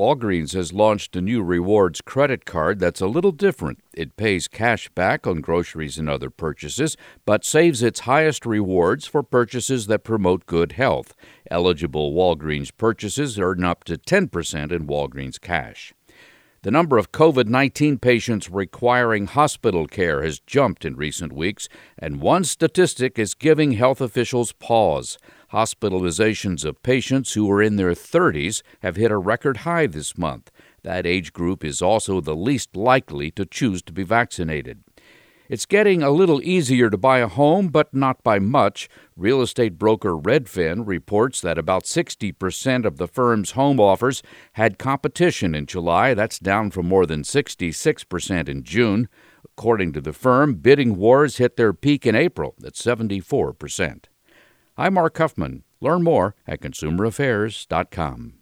Walgreens has launched a new rewards credit card that's a little different. It pays cash back on groceries and other purchases, but saves its highest rewards for purchases that promote good health. Eligible Walgreens purchases earn up to 10% in Walgreens cash. The number of COVID 19 patients requiring hospital care has jumped in recent weeks, and one statistic is giving health officials pause. Hospitalizations of patients who are in their 30s have hit a record high this month. That age group is also the least likely to choose to be vaccinated. It's getting a little easier to buy a home, but not by much. Real estate broker Redfin reports that about 60% of the firm's home offers had competition in July. That's down from more than 66% in June. According to the firm, bidding wars hit their peak in April at 74%. I'm Mark Huffman. Learn more at consumeraffairs.com.